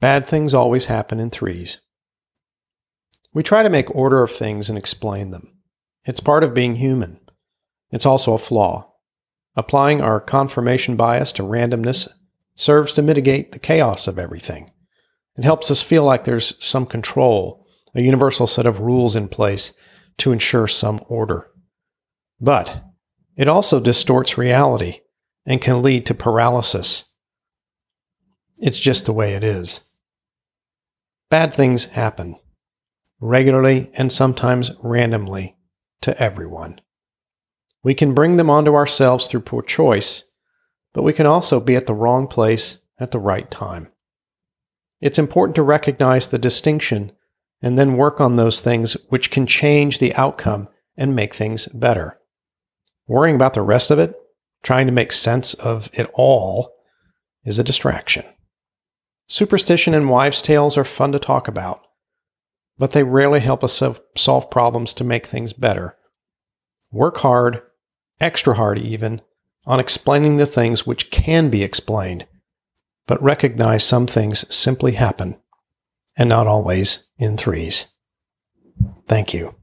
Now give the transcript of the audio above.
Bad things always happen in threes. We try to make order of things and explain them. It's part of being human. It's also a flaw. Applying our confirmation bias to randomness serves to mitigate the chaos of everything. It helps us feel like there's some control, a universal set of rules in place to ensure some order. But it also distorts reality and can lead to paralysis. It's just the way it is. Bad things happen, regularly and sometimes randomly, to everyone. We can bring them onto ourselves through poor choice, but we can also be at the wrong place at the right time. It's important to recognize the distinction and then work on those things which can change the outcome and make things better. Worrying about the rest of it, trying to make sense of it all, is a distraction. Superstition and wives' tales are fun to talk about, but they rarely help us solve problems to make things better. Work hard, extra hard even, on explaining the things which can be explained, but recognize some things simply happen, and not always in threes. Thank you.